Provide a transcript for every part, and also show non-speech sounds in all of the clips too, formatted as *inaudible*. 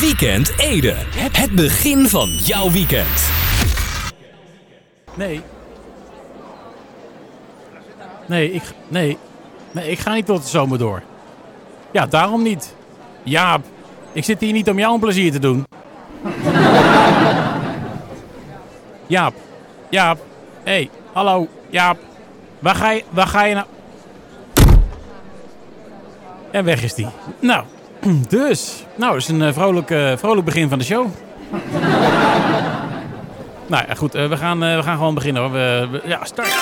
Weekend Ede. Het begin van jouw weekend. Nee. Nee, ik, nee. nee, ik ga niet tot de zomer door. Ja, daarom niet. Jaap, ik zit hier niet om jou een plezier te doen. *laughs* Jaap, Jaap. Hé, hey, hallo, Jaap. Waar ga je, waar ga je nou? En weg is die. Nou, *clears throat* dus. Nou, is een eh, vrolijk, eh, vrolijk begin van de show. *laughs* nou ja, goed. eh, we, gaan, we gaan gewoon beginnen hoor. We- ja, start.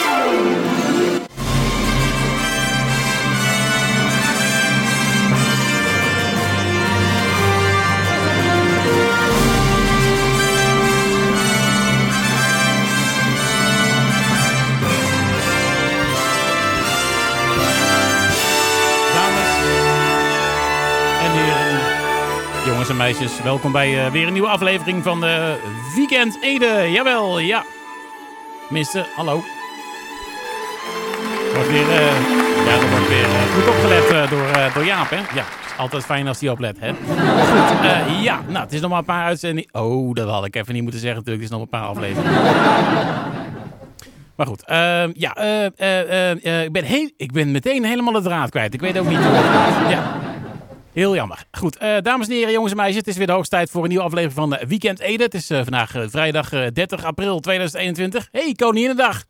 Welkom bij eh, weer een nieuwe aflevering van de Weekend Ede. Jawel, ja. Tenminste, hallo. Wordt weer, eh, ja, wordt weer eh, goed opgelet eh, door, eh, door Jaap, hè? Ja, altijd fijn als hij oplet, hè? Goed, eh, ja, nou, het is nog maar een paar uitzendingen. Oh, dat had ik even niet moeten zeggen natuurlijk. Het is nog een paar afleveringen. Maar goed, ehm, ja, eh, eh, eh, eh, ik, ben heel, ik ben meteen helemaal de draad kwijt. Ik weet ook niet hoe het komt. Ja. Heel jammer. Goed, eh, dames en heren, jongens en meisjes. Het is weer de hoogste tijd voor een nieuwe aflevering van eh, Weekend Ede. Het is eh, vandaag vrijdag eh, 30 april 2021. Hey, Koninginnedag!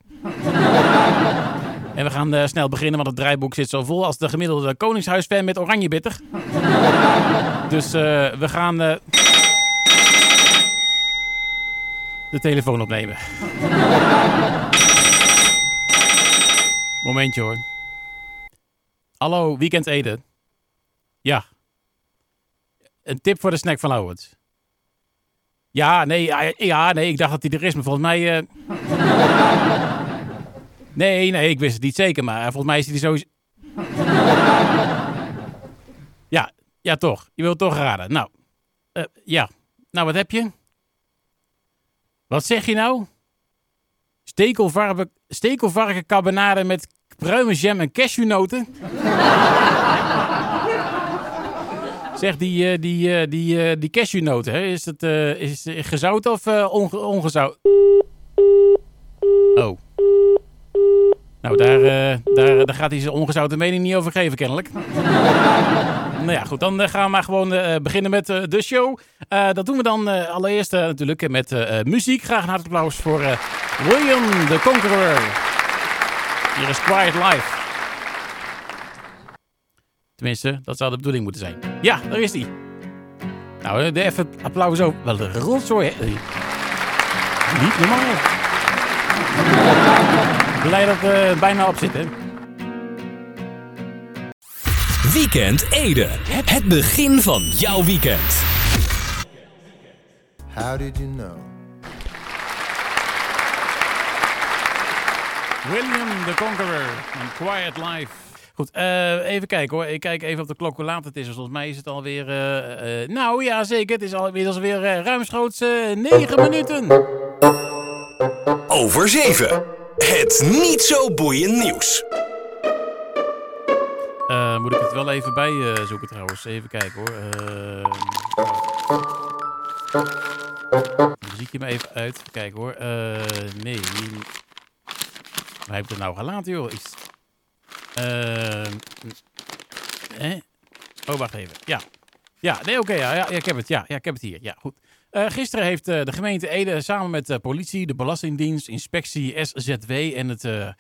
en we gaan snel beginnen, want het draaiboek zit zo vol als de gemiddelde Koningshuisfan met oranje bitter. dus we gaan de telefoon opnemen. Momentje hoor. Hallo, Weekend Ede. Ja. Een tip voor de snack van Lauwens. Ja, nee, ja, nee, ik dacht dat hij er is, maar volgens mij... eh, *laughs* Nee, nee, ik wist het niet zeker, maar volgens mij is hij sowieso... *laughs* Ja, ja toch. Je wilt toch raden. Nou, eh, ja. Nou, wat heb je? Wat zeg je nou? Stekelvarken, stekelvarken carbonade met pruimenjam en cashewnoten? *laughs* zeg, die, eh, die, eh, die, eh, die cashewnoten, hè? is het eh, is gezout of onge ongezout? Oh. Nou, daar, daar, daar gaat hij zijn ongezouten mening niet over geven, kennelijk. *laughs* nou ja, goed, dan gaan we maar gewoon beginnen met de show. Dat doen we dan allereerst natuurlijk met muziek. Graag een hartelijk applaus voor William the Conqueror. Hier is Quiet Life. Tenminste, dat zou de bedoeling moeten zijn. Ja, daar is hij. Nou, eh, de even applaus ook. Wel een rotzooi, hè? Niet normaal. Blij dat we bijna op zitten. Weekend Ede. Het begin van jouw weekend. How did you know? William the Conqueror en Quiet Life. Goed, eh, even kijken hoor. Ik kijk even op de klok hoe laat het is. Volgens mij is het alweer... eh nou ja, zeker. Het is alweer, alweer uh, ruimschoots eh 9 minuten. Over 7. Het niet zo boeiend nieuws. Moet ik het wel even bij zoeken trouwens. Even kijken hoor. Uh, muziek je me even uit. Kijken hoor. Nee. Waar heb ik het nou gelaten joh? Iets. Eh, hè? Oh, wacht even. Ja. Ja, nee, oké. ja, ja, ik heb het. Ja, ja, ik heb het hier. Ja, goed. Uh, gisteren heeft uh, de gemeente Ede samen met de politie, de Belastingdienst, Inspectie SZW en het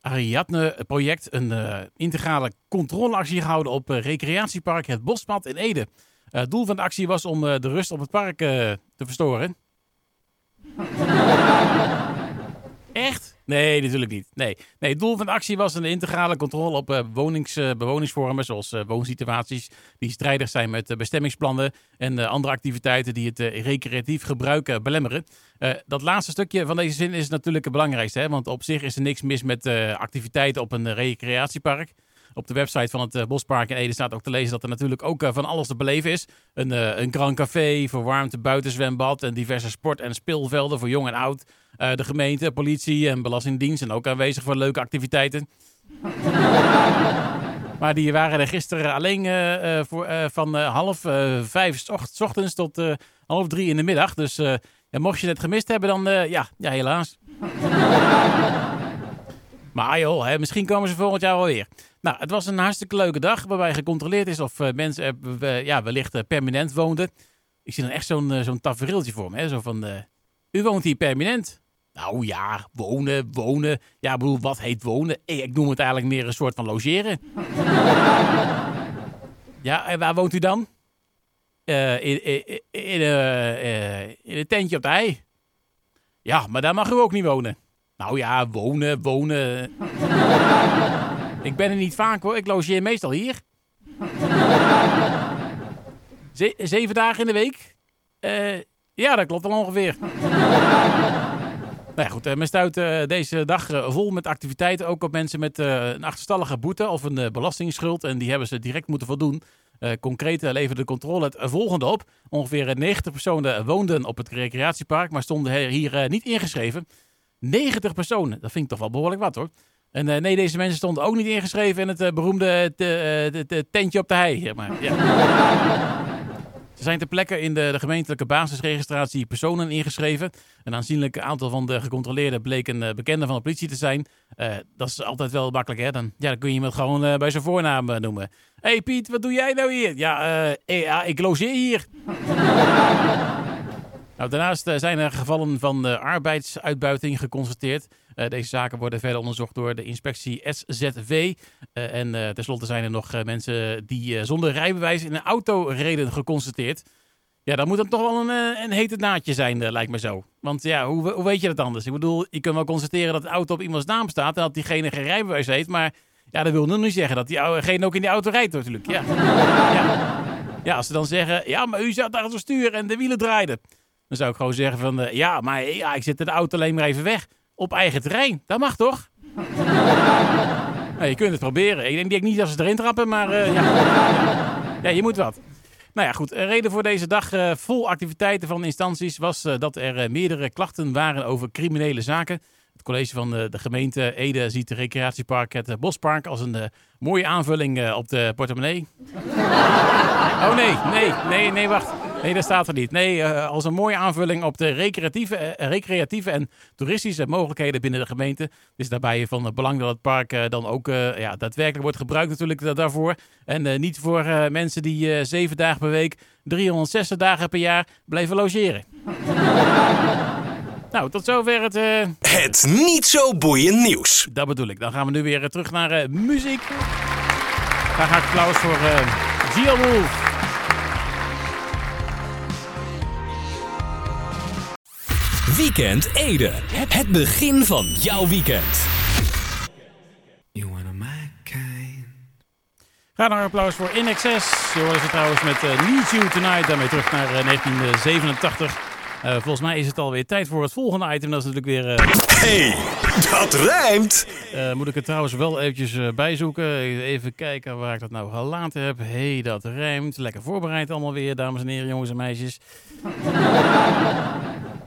Ariadne-project een integrale controleactie gehouden op recreatiepark Het Bospad in Ede. Het doel van de actie was om de rust op het park te verstoren. *laughs* Echt? Nee, natuurlijk niet. Nee. nee, het doel van de actie was een integrale controle op uh, wonings, bewoningsvormen, zoals uh, woonsituaties die strijdig zijn met bestemmingsplannen en andere activiteiten die het recreatief gebruik belemmeren. dat laatste stukje van deze zin is natuurlijk het belangrijkste, hè? want op zich is er niks mis met activiteiten op een recreatiepark. Op de website van het Bospark in Ede staat ook te lezen dat er natuurlijk ook van alles te beleven is. Een, uh, een café, verwarmd buitenzwembad en diverse sport- en speelvelden voor jong en oud. Uh, de gemeente, politie en belastingdienst zijn ook aanwezig voor leuke activiteiten. *laughs* Maar die waren er gisteren alleen eh, eh, voor, eh, van eh, half eh, vijf s ocht- s ochtends tot eh, half drie in de middag. Dus eh, ja, mocht je het gemist hebben, dan eh, ja, ja, helaas. *laughs* maar ah, joh, hè, misschien komen ze volgend jaar wel weer. Nou, het was een hartstikke leuke dag waarbij gecontroleerd is of eh, mensen eh, ja, wellicht eh, permanent woonden. Ik zie dan echt zo'n eh, zo'n tafereeltje voor me. Hè? Zo van, eh, u woont hier permanent? Nou ja, wonen, wonen. Ja, bedoel, wat heet wonen? Eh, Ik noem het eigenlijk meer een soort van logeren. *laughs* ja, en waar woont u dan? Eh, in, in, eh, in een tentje op de hei. Ja, maar daar mag u ook niet wonen. Nou ja, wonen, wonen. ik ben er niet vaak hoor, ik logeer meestal hier. Ze- zeven dagen in de week? Ja, dat klopt al ongeveer. Nou ja, goed, eh, men stuit eh, deze dag eh, vol met activiteiten. Ook op mensen met een achterstallige boete of een belastingsschuld. En die hebben ze direct moeten voldoen. Concreet leverde de controle het volgende op. Ongeveer eh, 90 personen woonden op het recreatiepark, maar stonden hier niet ingeschreven. 90 personen, dat vind ik toch wel behoorlijk wat hoor. En nee, deze mensen stonden ook niet ingeschreven in het beroemde te- te- te- tentje op de hei. Maar. ja. Ze zijn ter plekke in de, de gemeentelijke basisregistratie personen ingeschreven. Een aanzienlijk aantal van de gecontroleerden bleken eh, bekenden van de politie te zijn. Eh, dat is altijd wel makkelijk, hè? Dan, ja, dan kun je iemand gewoon eh, bij zijn voornaam noemen. Hé hey Piet, wat doe jij nou hier? Ja, eh, ja ik logeer hier. Nou, daarnaast eh, zijn er gevallen van eh, arbeidsuitbuiting geconstateerd. Eh, deze zaken worden verder onderzocht door de inspectie SZW. En tenslotte zijn er nog mensen die zonder rijbewijs in een auto reden geconstateerd. Ja, dat moet dan toch wel een, een hete naadje zijn, lijkt me zo. Want ja, hoe, hoe weet je dat anders? Ik bedoel, je kunt wel constateren dat de auto op iemands naam staat en dat diegene geen rijbewijs heeft. Maar ja, dat wil nog niet zeggen dat diegene ook in die auto rijdt natuurlijk. Ja. ja. ja, als ze dan zeggen, ja, maar u zat achter het stuur en de wielen draaiden. Dan zou ik gewoon zeggen van, eh, ja, maar ja, ik zet de auto alleen maar even weg. Op eigen terrein. Dat mag toch? *laughs* Nou, je kunt het proberen. Ik denk, denk niet dat ze erin trappen, maar eh, ja. ja, je moet wat. Nou ja, goed. Een reden voor deze dag eh, vol activiteiten van instanties was dat er meerdere klachten waren over criminele zaken. Het college van de gemeente Ede ziet het recreatiepark het Bospark als een mooie aanvulling op de portemonnee. *laughs* Oh nee, nee, nee, nee, wacht. Nee, dat staat er niet. Nee, eh, als een mooie aanvulling op de recreatieve, eh, recreatieve en toeristische mogelijkheden binnen de gemeente. Het is daarbij van belang dat het park eh, dan ook ja, daadwerkelijk wordt gebruikt natuurlijk da- daarvoor. En niet voor mensen die zeven dagen per week, 360 dagen per jaar blijven logeren. *laughs* nou, tot zover het... Het niet zo boeiend nieuws. dat bedoel ik. Dan gaan we nu weer terug naar muziek. Graag hartelijk applaus voor Gio Wolf. Weekend Ede. Het begin van jouw weekend. You of my kind. Nog een applaus voor In Excess. Je hoorde ze trouwens met eh, Need You Tonight. Daarmee terug naar eh, 1987. Eh, volgens mij is het alweer tijd voor het volgende item. Dat is natuurlijk weer... eh, Hey, dat rijmt. eh, moet ik het trouwens wel eventjes eh, bijzoeken. Even kijken waar ik dat nou gelaten heb. hey, dat rijmt. Lekker voorbereid allemaal weer, dames en heren, jongens en meisjes.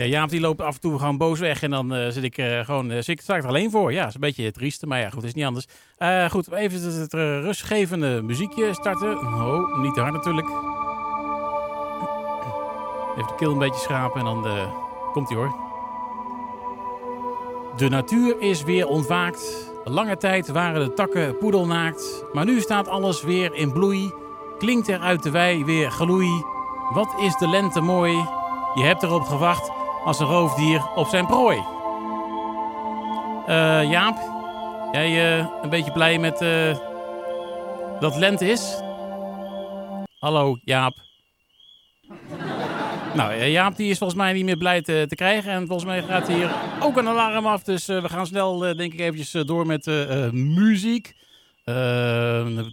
Ja, Jaap die loopt af en toe gewoon boos weg en dan eh, zit ik eh, gewoon eh, zit ik, er alleen voor. Ja, is een beetje triest, maar ja, goed, is niet anders. Goed, even het, rustgevende muziekje starten. Oh, niet te hard natuurlijk. Even de keel een beetje schrapen en dan komt hij hoor. De natuur is weer ontwaakt. Lange tijd waren de takken poedelnaakt. Maar nu staat alles weer in bloei. Klinkt er uit de wei weer geloei. Wat is de lente mooi. Je hebt erop gewacht als een roofdier op zijn prooi. Eh, Jaap, jij eh, een beetje blij met eh, dat lente is? Hallo, Jaap. *laughs* Nou, Jaap die is volgens mij niet meer blij te, te krijgen. En volgens mij gaat hier ook een alarm af. Dus we gaan snel, denk ik, eventjes door met muziek.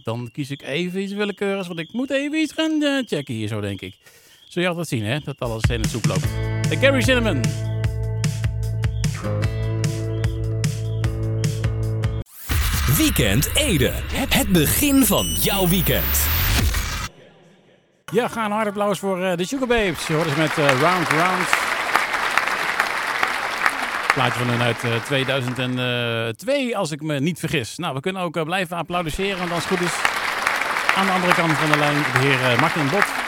Dan kies ik even iets willekeurigs, want ik moet even iets gaan checken hier zo, denk ik. Zul je altijd zien, hè? Dat alles in het soep loopt. Uh, Gary Cinnamon. Weekend Ede. Het begin van jouw weekend. Ja, ga een hard applaus voor eh, de Sugar Babes. Je hoort eens met eh, Round Round. Plaatje van hun uit eh, 2002, als ik me niet vergis. Nou, we kunnen ook eh, blijven applaudisseren, want als het goed is Aan de andere kant van de lijn de heer eh, Martin Bot.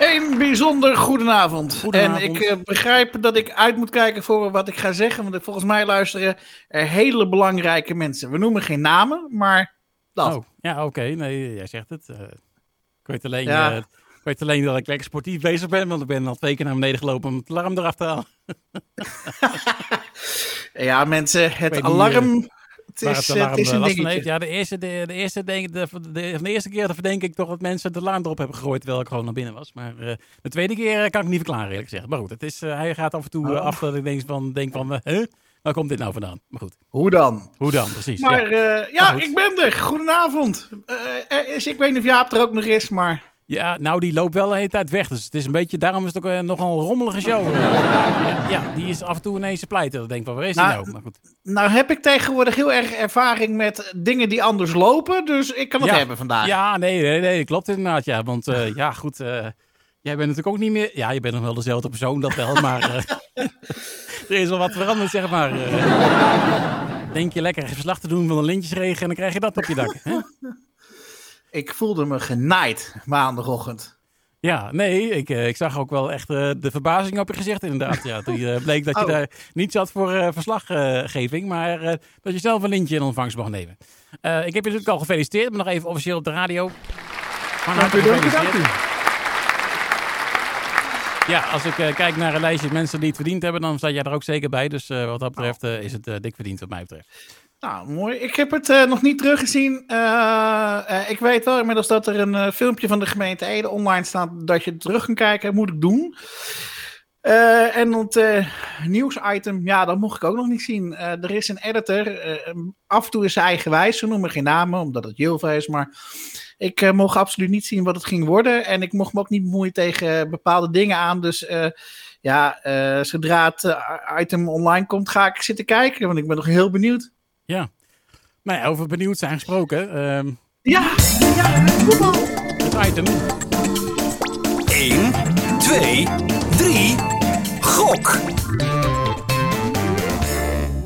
Een bijzonder goedenavond. Goedenavond. En ik eh, begrijp dat ik uit moet kijken voor wat ik ga zeggen. Want volgens mij luisteren er hele belangrijke mensen. We noemen geen namen, maar dat. Oh, ja, oké. Nee, jij zegt het. Eh, ik, weet alleen, Ja. eh, ik weet alleen dat ik lekker sportief bezig ben, want ik ben al twee keer naar beneden gelopen om het alarm eraf te halen. *laughs* *laughs* Ja, mensen, het niet, alarm. Het is, het eh, alarm het is eh, een van dingetje. Ja, de eerste, de, de, eerste, denk, de, de, de, de eerste keer verdenk ik toch dat mensen het alarm erop hebben gegooid terwijl ik gewoon naar binnen was. Maar eh, de tweede keer eh, kan ik niet verklaren, eerlijk gezegd. Maar goed, het is, eh, hij gaat af en toe eh, Oh. af dat ik denk van, denk van eh, huh? waar komt dit nou vandaan? Maar goed, Hoe dan? hoe dan precies? Maar ja. ja, ik ben er. Goedenavond. Eh, is, ik weet niet of Jaap er ook nog is, maar... ja, nou die loopt wel de hele tijd weg. Dus het is een beetje, daarom is het ook eh, nogal een rommelige show. Ja, ja, die is af en toe ineens te pleiten. Dan denk ik van, waar is die Nou, nou? Maar goed. Nou heb ik tegenwoordig heel erg ervaring met dingen die anders lopen. Dus ik kan het Ja. hebben vandaag. Ja, nee, nee, nee, klopt inderdaad. Ja, want eh, ja, goed. eh, jij bent natuurlijk ook niet meer. Ja, je bent nog wel dezelfde persoon, dat wel. Maar *laughs* er is wel wat veranderd, zeg maar. denk je lekker verslag te doen van een lintjesregen en dan krijg je dat op je dak. Hè? Ik voelde me genaaid maandagochtend. Ja, nee, ik, eh, ik zag ook wel echt eh, de verbazing op je gezicht inderdaad. Ja, toen eh, bleek dat je Oh. daar niet zat voor verslaggeving, maar dat je zelf een lintje in ontvangst mag nemen. Ik heb je natuurlijk al gefeliciteerd, maar nog even officieel op de radio. Van Dank u, dank u, dank gefeliciteerd. u. Ja, als ik kijk naar een lijstje mensen die het verdiend hebben, dan sta jij er ook zeker bij. Dus wat dat betreft is het dik verdiend wat mij betreft. Nou, mooi. Ik heb het eh, nog niet teruggezien. Eh, eh, ik weet wel inmiddels dat er een filmpje van de gemeente Ede online staat dat je terug kan kijken. Moet ik doen. En het nieuwsitem, ja, dat mocht ik ook nog niet zien. Er is een editor. af en toe is ze eigenwijs. Ze noemen geen namen, omdat het Jilva is. Maar ik mocht absoluut niet zien wat het ging worden. En ik mocht me ook niet bemoeien tegen bepaalde dingen aan. Dus ja, zodra het item online komt, ga ik zitten kijken. Want ik ben nog heel benieuwd. Ja. Nou ja, over benieuwd zijn gesproken. ehm, Ja, ja, voetbal. het item. 1, 2, 3. Gok.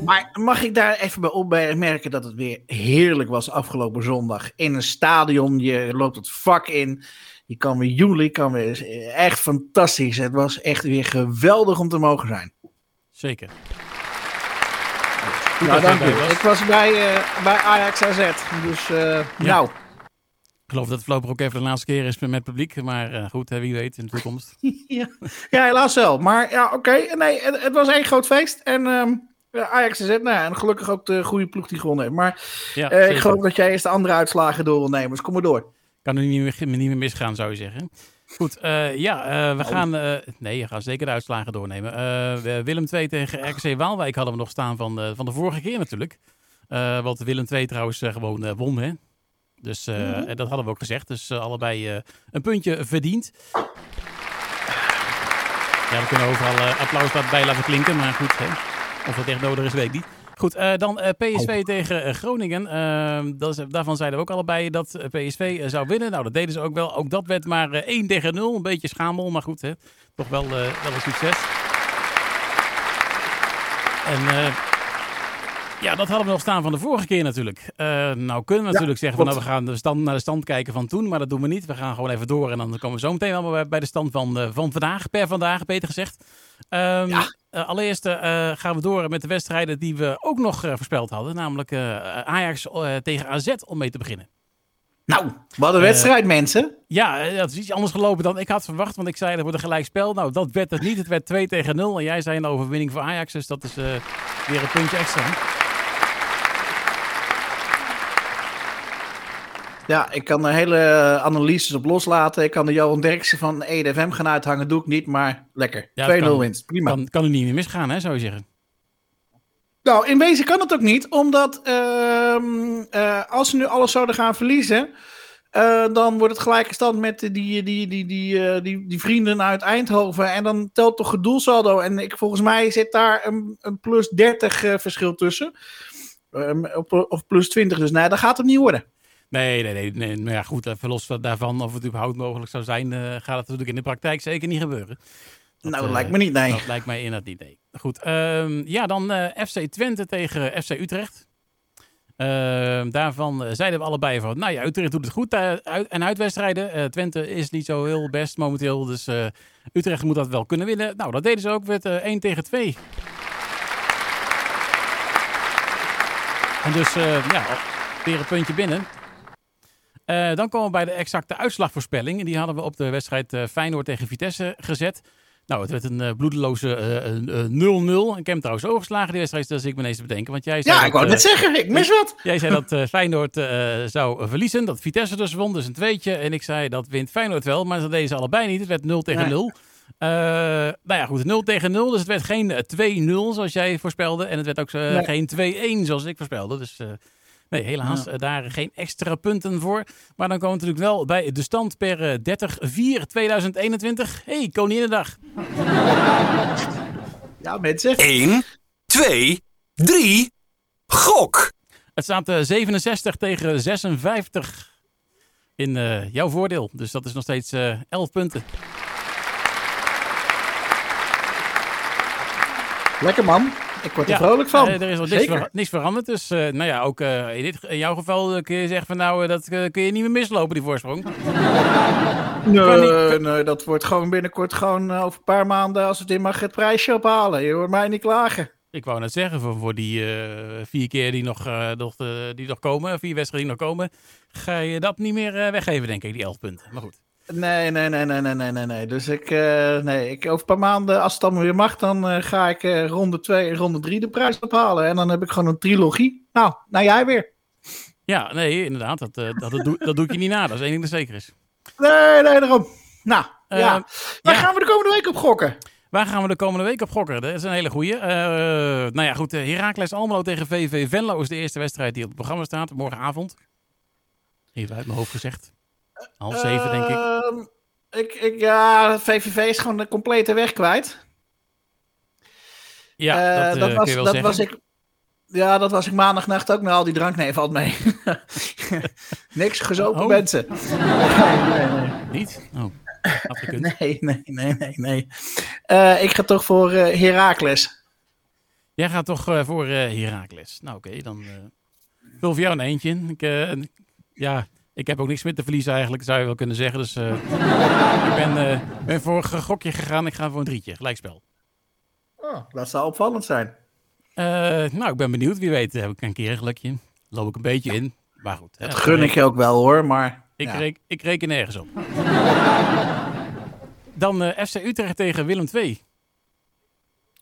Maar mag ik daar even bij opmerken dat het weer heerlijk was afgelopen zondag. In een stadion, je loopt het vak in. Je kan weer joelen, je kan weer... Echt fantastisch. Het was echt weer geweldig om te mogen zijn. Zeker. Nou, dat dank je. Ik was bij, eh, bij Ajax AZ. Dus eh, nou, Ik geloof dat het voorlopig ook even de laatste keer is met, publiek. Maar eh, goed, hè, wie weet in de toekomst. *laughs* ja. ja, helaas wel. Maar ja, oké. Nee, het, het was één groot feest. En ehm, ja, Ajax AZ, nou ja, en gelukkig ook de goede ploeg die gewonnen heeft. Maar Ja, eh, ik geloof dat jij eens de andere uitslagen door wil nemen. Dus kom maar door. Kan er niet meer, niet meer misgaan, zou je zeggen. Goed, eh, ja, eh, Oh. we gaan... eh, nee, we gaan zeker de uitslagen doornemen. Willem 2 tegen RKC Waalwijk hadden we nog staan van, de- van de vorige keer natuurlijk. Want Willem 2 trouwens gewoon won, hè. Dus Mhm. en dat hadden we ook gezegd. Dus allebei een puntje verdiend. Ja, we kunnen overal applaus bij laten klinken, maar goed, hè. Of het echt nodig is, weet ik niet. Goed, eh, dan eh, PSV tegen eh, Groningen. Ehm, dat is, daarvan zeiden we ook allebei dat PSV zou winnen. Nou, dat deden ze ook wel. Ook dat werd maar eh, 1 tegen 0. Een beetje schamel, maar goed, hè. toch wel, wel een succes. En ja, dat hadden we nog staan van de vorige keer natuurlijk. Eh, nou kunnen we natuurlijk zeggen van nou, we gaan de stand, naar de stand kijken van toen, maar dat doen we niet. We gaan gewoon even door en dan komen we zo meteen wel bij, de stand van, eh, van vandaag, per vandaag, beter gezegd. Eh, allereerst gaan we door met de wedstrijden die we ook nog voorspeld hadden, namelijk Ajax tegen AZ om mee te beginnen. Nou, wat een wedstrijd, mensen. Ja, dat is iets anders gelopen dan ik had verwacht, want ik zei dat wordt een gelijkspel. Nou, dat werd het niet. Het werd 2 tegen 0 en jij zei een overwinning voor Ajax, dus dat is weer een puntje extra. Ja, ik kan er hele analyses op loslaten. Ik kan de Johan Derksen van EDFM gaan uithangen. Doe ik niet, maar lekker. Ja, 2-0 dat kan. winst. Prima. Kan, kan er niet meer misgaan, hè, zou je zeggen. Nou, in wezen kan het ook niet, omdat ehm, eh, als ze nu alles zouden gaan verliezen, eh, dan wordt het gelijke stand met die, die, die, die, die, eh, die, die vrienden uit Eindhoven. En dan telt toch het doelsaldo. En ik, volgens mij zit daar een, een plus 30 eh, verschil tussen. Ehm, op- of plus 20, dus nee, dat gaat het niet worden. Nee, nee, nee. nee maar ja, goed, even los van daarvan of het überhaupt mogelijk zou zijn, eh, gaat het natuurlijk in de praktijk zeker niet gebeuren. nou, dat eh, lijkt me niet, nee. Dat lijkt mij inderdaad niet. Nee. Goed, ehm, ja, dan eh, FC Twente tegen FC Utrecht. Ehm, daarvan zeiden we allebei van, nou ja, Utrecht doet het goed uit, en uitwedstrijden. Twente is niet zo heel best momenteel, dus Utrecht moet dat wel kunnen winnen. Nou, dat deden ze ook, werd eh 1 tegen 2. En dus, ja, weer een puntje binnen. Eh, dan komen we bij de exacte uitslagvoorspelling. En die hadden we op de wedstrijd eh, Feyenoord tegen Vitesse gezet. Nou, het werd een eh, bloedeloze eh, een, eh, 0-0. Ik heb hem trouwens overgeslagen, die wedstrijd, dus ik me ineens te bedenken. Want jij zei Ja, dat, ik wou net zeggen, ik mis wat. Jij zei dat *laughs* Feyenoord zou verliezen, dat Vitesse dus won, dus een tweetje. En ik zei dat wint Feyenoord wel, maar dat deden ze allebei niet. Het werd 0 tegen Nee. 0. Eh, nou ja, goed, 0 tegen 0, dus het werd geen eh, 2-0 zoals jij voorspelde. En het werd ook Nee. geen 2-1 zoals ik voorspelde. Dus eh, nee, helaas eh, daar geen extra punten voor. Maar dan komen we natuurlijk wel bij de stand per eh, 30-4-2021. hey, Koninginnedag. Ja, mensen. 1, 2, 3, gok! Het staat eh, 67 tegen 56 in eh, jouw voordeel. Dus dat is nog steeds eh 11 punten. Lekker man. Ik word er vrolijk van. Er is nog niks, Zeker. ver- niks veranderd. Dus eh, nou ja, ook eh, in, dit, in jouw geval eh, kun je zeggen van nou, dat kun je niet meer mislopen, die voorsprong. Nee, *laughs* niet- nee, dat wordt gewoon binnenkort gewoon over een paar maanden, als het in mag, het prijsje ophalen. Je hoort mij niet klagen. Ik wou net zeggen, voor, voor die vier keer die nog, nog, die nog komen, vier wedstrijden die nog komen, ga je dat niet meer weggeven, denk ik, die 11 punten. Maar goed. Nee, nee, nee, nee, nee, nee, nee, nee. Dus ik, eh, nee, ik, over een paar maanden, als het dan weer mag, dan eh, ga ik eh, ronde 2 en ronde 3 de prijs ophalen. En dan heb ik gewoon een trilogie. Nou, nou jij weer. Ja, nee, inderdaad, dat, dat, dat, doe, dat doe ik je niet na. Dat is één ding dat zeker is. Nee, nee, daarom. Nou, ja. Waar ja. gaan we de komende week op gokken? Waar gaan we de komende week op gokken? Dat is een hele goeie. Eh, nou ja, goed. Heracles Almelo tegen VV Venlo is de eerste wedstrijd die op het programma staat. Morgenavond. Even uit mijn hoofd gezegd. Half zeven, denk ik. Ehm, ik, ik. Ja, VVV is gewoon de complete weg kwijt. Ja, Eh, dat, eh, dat, kun was, dat was ik. Ja, dat was ik maandagnacht ook met al die drank. Nee, valt mee. *laughs* Niks gezopen Oh. mensen. Nee, nee, nee. Niet? Oh, had. *laughs* Nee, nee, nee, nee, nee. Eh, ik ga toch voor eh Heracles. Jij gaat toch eh, voor eh Heracles. Nou oké, dan eh vul voor jou een eentje in. Ik, eh, ja, ik heb ook niks meer te verliezen eigenlijk, zou je wel kunnen zeggen. Dus eh, *laughs* ik ben, eh, ben voor een gokje gegaan. Ik ga voor een drietje, gelijkspel. Oh, dat zou opvallend zijn. Eh, nou, ik ben benieuwd. Wie weet heb ik een keer een gelukje. Loop ik een beetje in. Maar goed. hè, Dat gun ik je ook wel hoor, maar. Ik, ja. reken, ik reken nergens op. Dan eh, FC Utrecht tegen Willem II.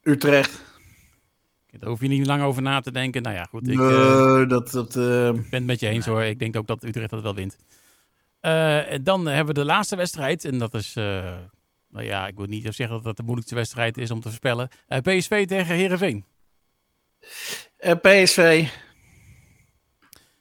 Utrecht. Daar hoef je niet lang over na te denken. Nou ja, goed. Ik eh, dat. dat eh, ben het met je eens hoor. Ik denk ook dat Utrecht dat wel wint. Eh, en dan hebben we de laatste wedstrijd. En dat is... eh, nou ja, ik wil niet zeggen dat dat de moeilijkste wedstrijd is om te voorspellen. Eh, PSV tegen Herenveen. eh, PSV.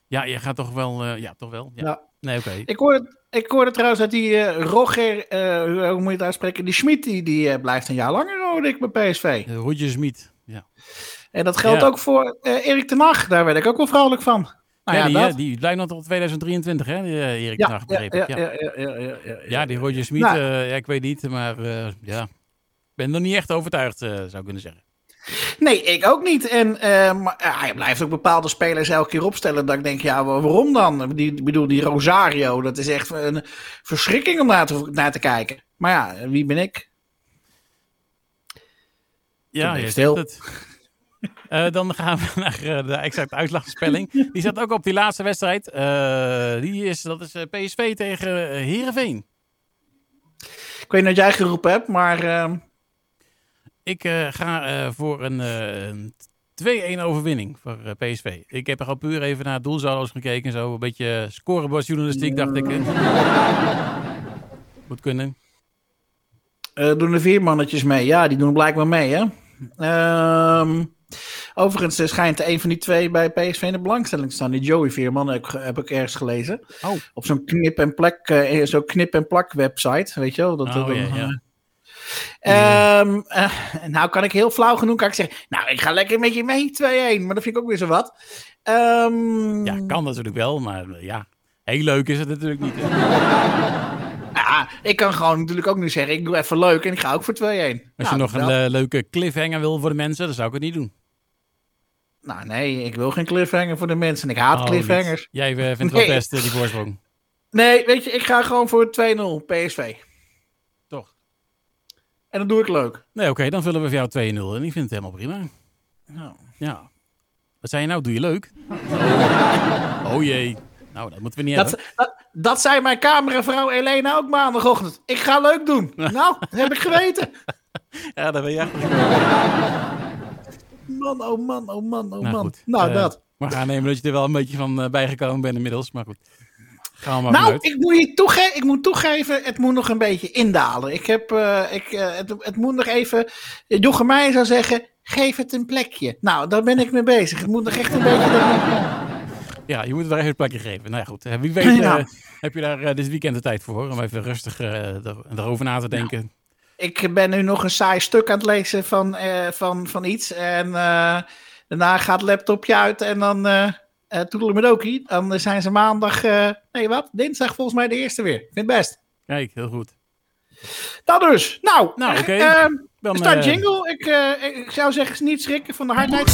Ja, je gaat toch wel... eh, ja, toch wel. Ja. Ja. Nee, oké. Ik hoorde, ik hoorde trouwens dat die Roger, eh, hoe moet je het uitspreken? Die Schmid, die, die eh, blijft een jaar langer, hoorde ik bij PSV. Roger Smit. Ja. En dat geldt Ja. ook voor eh, Erik ten Hag. Daar werd ik ook wel vrolijk van. Nou ja, ja, die, eh, die blijft nog tot 2023, hè? Eh, Erik ja, ten Hag, begreep ik. ja, ja, ja, ja, ja, ja, Ja, die Roger Smit, Nou. eh, ja, ik weet niet, maar eh, ja, ik ben er niet echt overtuigd, eh, zou ik kunnen zeggen. Nee, ik ook niet. En eh, maar, ja, hij blijft ook bepaalde spelers elke keer opstellen. Dat ik denk, ja, wa- waarom dan? Die, ik bedoel, die Rosario, dat is echt een verschrikking om naar te, naar te kijken. Maar ja, wie ben ik? Ja, ben je stil. het. Eh, dan gaan we *laughs* naar eh, de exacte uitslagspelling. Die zat ook op die laatste wedstrijd. Eh, die is, dat is PSV tegen Heerenveen. Ik weet niet wat jij geroepen hebt, maar eh, Ik ga voor een, eh, een 2-1 overwinning voor PSV. Ik heb er al puur even naar doelsaldo's gekeken. en Zo een beetje scorebordjournalistiek, dacht ik. *laughs* Moet kunnen. doen er vier mannetjes mee. Ja, die doen blijkbaar mee, hè? Ehm, overigens eh, schijnt een van die twee bij PSV in de belangstelling te staan. Die Joey Veerman heb, heb ik ergens gelezen. Oh. Op zo'n knip en plak, eh, zo'n knip en plak website, weet je wel? Dat, Oh, dat- ja, ja. Ehm, eh, nou kan ik heel flauw genoeg kan ik zeggen, nou ik ga lekker met je mee, 2-1. Maar dat vind ik ook weer zo wat. Ehm, Ja, kan natuurlijk wel, maar eh, ja, heel leuk is het natuurlijk niet. *laughs* ja, ik kan gewoon natuurlijk ook nu zeggen, ik doe even leuk en ik ga ook voor 2-1. Als Nou, je nog dat een eh, leuke cliffhanger wil voor de mensen, dan zou ik het niet doen. Nou nee, ik wil geen cliffhanger voor de mensen. Ik haat Oh, cliffhangers. niet. Jij eh, vindt het Nee. wel best, eh, die voorsprong. Nee, weet je, ik ga gewoon voor 2-0 PSV. Toch? En dat doe ik leuk. Nee, oké, dan vullen we voor jou 2-0. En ik vind het helemaal prima. Nou, Ja. Wat zei je nou? Doe je leuk? Oh, *laughs* oh jee. Nou, dat moeten we niet hebben. dat, dat, dat zei mijn cameravrouw Elena ook maandagochtend. Ik ga leuk doen. *laughs* nou, dat heb ik geweten. Ja, dat ben je echt. *laughs* Man, oh man, oh man, oh Nou, man. goed. Nou, Eh, dat. Maar gaan nemen dat je er wel een beetje van eh, bijgekomen bent inmiddels. Maar goed. Gaan we maar Nou, vanuit. ik moet, je toege ik moet toegeven, het moet nog een beetje indalen. Ik heb, eh, ik, het, het moet nog even, Jochem Meijer zou zeggen, geef het een plekje. Nou, daar ben ik mee bezig. Het moet nog echt een beetje... Ja, je moet het wel even een plekje geven. Nou ja, goed. Wie weet Ja. *laughs* heb je daar dit weekend de tijd voor. Om even rustig erover na te denken. Ik ben nu nog een saai stuk aan het lezen van, eh, van, van iets. En eh, daarna gaat het laptopje uit en dan eh uh, toedelemedokie. Dan zijn ze maandag, eh, nee wat, dinsdag volgens mij de eerste weer. Ik vind het best. Kijk, heel goed. Dat dus. Nou, Nou, oké. Dan, start eh, jingle. Ik, eh, ik- zou zeggen, niet schrikken van de hardheid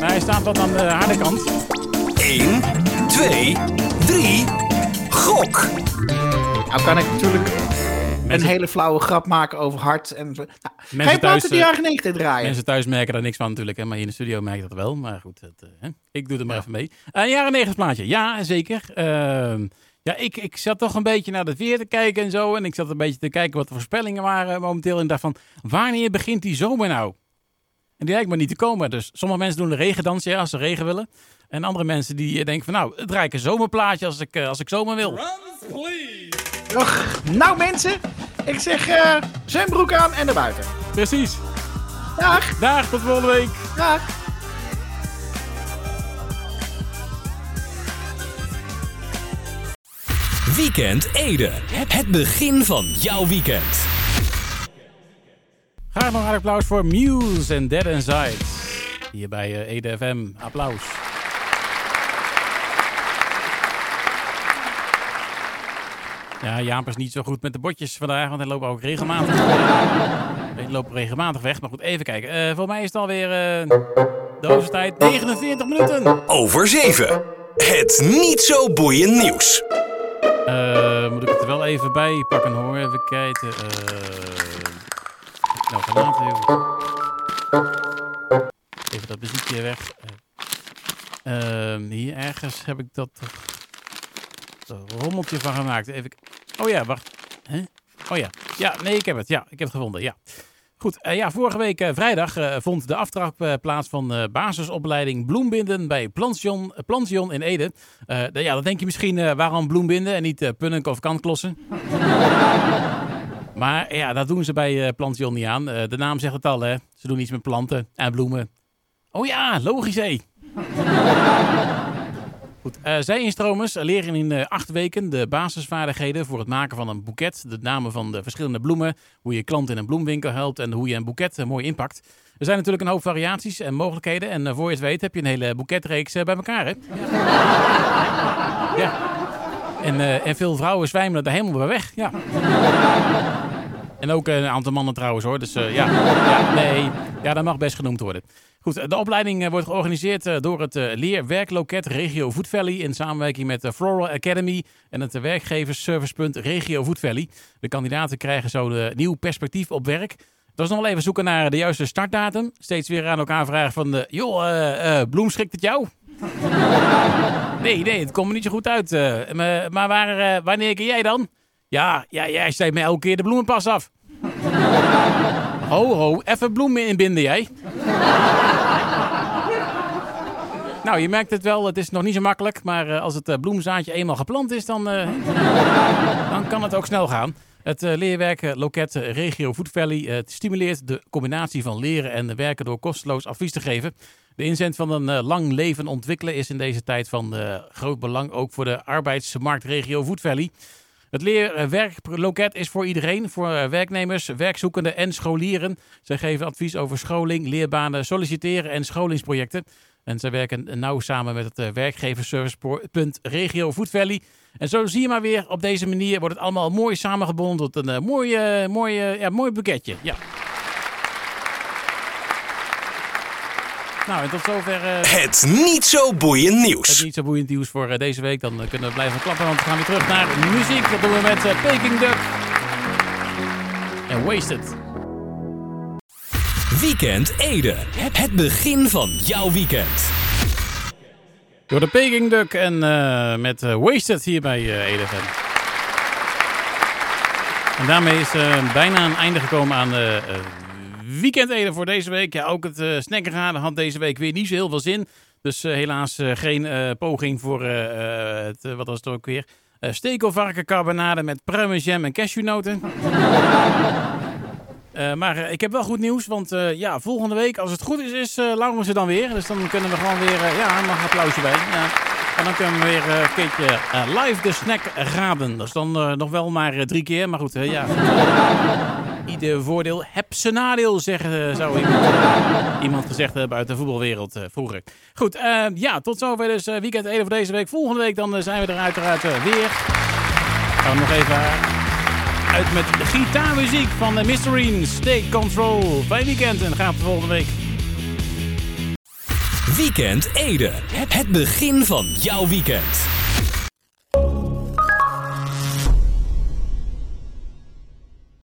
hij staat wat aan de harde kant. 1, 2, 3. Gok. Nou kan ik natuurlijk Mensen- een hele flauwe grap maken over hart. En, nou, ga je thuis, eh, jaren 90 draaien? Mensen thuis merken daar niks van natuurlijk, hè, maar hier in de studio merk je dat wel. Maar goed, het, eh, hè. ik doe het maar even mee. Een jaren 90 plaatje, ja zeker. Ehm, ja, ik, ik zat toch een beetje naar het weer te kijken en zo. En ik zat een beetje te kijken wat de voorspellingen waren momenteel. En dacht van, wanneer begint die zomer nou? En die lijkt maar niet te komen. Dus sommige mensen doen de regendans ja, als ze regen willen. En andere mensen die eh, denken van, nou, het draai ik een zomerplaatje als ik, eh, als ik zomer wil. Och, nou mensen, ik zeg eh zwembroek aan en naar buiten. Precies. Dag, Dag, tot volgende week. dag. Weekend Ede. Het begin van jouw weekend. Graag nog een applaus voor Muse en Dead Inside. Hier bij eh, Ede FM. Applaus. Ja, Jaap is niet zo goed met de botjes vandaag, want hij loopt ook regelmatig. *laughs* hij loopt regelmatig weg. Maar goed, even kijken. Eh voor mij is het alweer uh, de tijd 49 minuten. Over 7. Het niet zo boeiend nieuws. Eh, moet ik het er wel even bij pakken hoor. Even kijken. eh nou, gelaten even. Even dat muziekje weg. Eh, ehm, hier ergens heb ik dat rommeltje van gemaakt. Even. Oh ja, wacht. Oh ja. Ja, nee, ik heb het. Ja, ik heb het gevonden. Ja. Goed, eh, ja, vorige week eh, vrijdag eh, vond de aftrap plaats van basisopleiding bloembinden bij Plantion, Plantion in Ede. Ja, dan denk je misschien waarom bloembinden en niet punnik of kantklossen. *laughs* maar ja, dat doen ze bij Plantion niet aan. De naam zegt het al, hè. Ze doen iets met planten en bloemen. Oh ja, logisch hé. Goed, eh zij instromers leren in eh, acht weken de basisvaardigheden voor het maken van een boeket. De namen van de verschillende bloemen, hoe je klant in een bloemwinkel helpt en hoe je een boeket eh, mooi inpakt. Er zijn natuurlijk een hoop variaties en mogelijkheden. En voor je het weet heb je een hele boeketreeks bij elkaar, hè? Ja. En, veel vrouwen zwijmelen er helemaal bij weg, ja. En ook een aantal mannen trouwens hoor. Dus ja, ja, nee, ja, dat mag best genoemd worden. Goed, de opleiding eh, wordt georganiseerd eh, door het eh, leerwerkloket Regio Food Valley in samenwerking met de Floral Academy en het werkgeversservicepunt Regio Food Valley. De kandidaten krijgen zo een nieuw perspectief op werk. Het was nog wel even zoeken naar de juiste startdatum. Steeds weer aan elkaar vragen van, eh, joh, Bloem, schikt het jou? *laughs* nee, nee, het komt er niet zo goed uit. maar waar, wanneer ken jij dan? Ja, ja, jij steekt me elke keer de bloemenpas af. Ho, ho, even bloemen inbinden jij. Nou, je merkt het wel, het is nog niet zo makkelijk. Maar eh, als het eh, bloemzaadje eenmaal geplant is, dan, eh, dan kan het ook snel gaan. Het leerwerkloket eh, Regio Food Valley stimuleert de combinatie van leren en werken door kosteloos advies te geven. De inzet van een lang leven ontwikkelen is in deze tijd van groot belang, ook voor de arbeidsmarktregio Food Valley. Het leerwerkloket is voor iedereen, voor eh, werknemers, werkzoekenden en scholieren. Zij geven advies over scholing, leerbanen, solliciteren en scholingsprojecten. En zij werken nauw samen met het eh, werkgeversservicepunt Regio Food Valley. En zo zie je maar weer, op deze manier wordt het allemaal mooi samengebonden tot een eh, mooi, eh, mooi, eh, ja, mooi boeketje. Ja. Nou, en tot zover eh, Het niet zo boeiend het nieuws. niet zo boeiend nieuws voor eh, deze week. Dan eh, kunnen we blijven klappen, want we gaan weer terug naar muziek. Dat doen we met Peking Duck en Wasted. Weekend Ede. Het begin van jouw weekend. Door de Peking Duck en met Wasted hier bij uh, EDFM. En daarmee is bijna een einde gekomen aan de eh, weekend Ede voor deze week. Ja, ook het uh, snackenraden had deze week weer niet zo heel veel zin. Dus eh, helaas eh, geen eh, poging voor eh, eh, het, eh, wat was het ook weer? Uh, met pruimenjam en cashewnoten. *laughs* Maar ik heb wel goed nieuws, want ja, volgende week, als het goed is, is uh, er dan weer. Dus dan kunnen we gewoon weer, ja, mag een applausje bij. En dan kunnen we weer een keertje live de snack raden. Dat is dan nog wel maar drie keer, maar goed, ja. Ieder voordeel heb zijn nadeel, zeggen, zou iemand, iemand gezegd hebben uit de voetbalwereld vroeger. Goed, ja, tot zover dus weekend 1 voor deze week. Volgende week dan zijn we er uiteraard weer. Gaan we nog even uit met gitaarmuziek van de Mysterine. Take Control. Fijn weekend en graag de volgende week. Weekend Ede. Het begin van jouw weekend.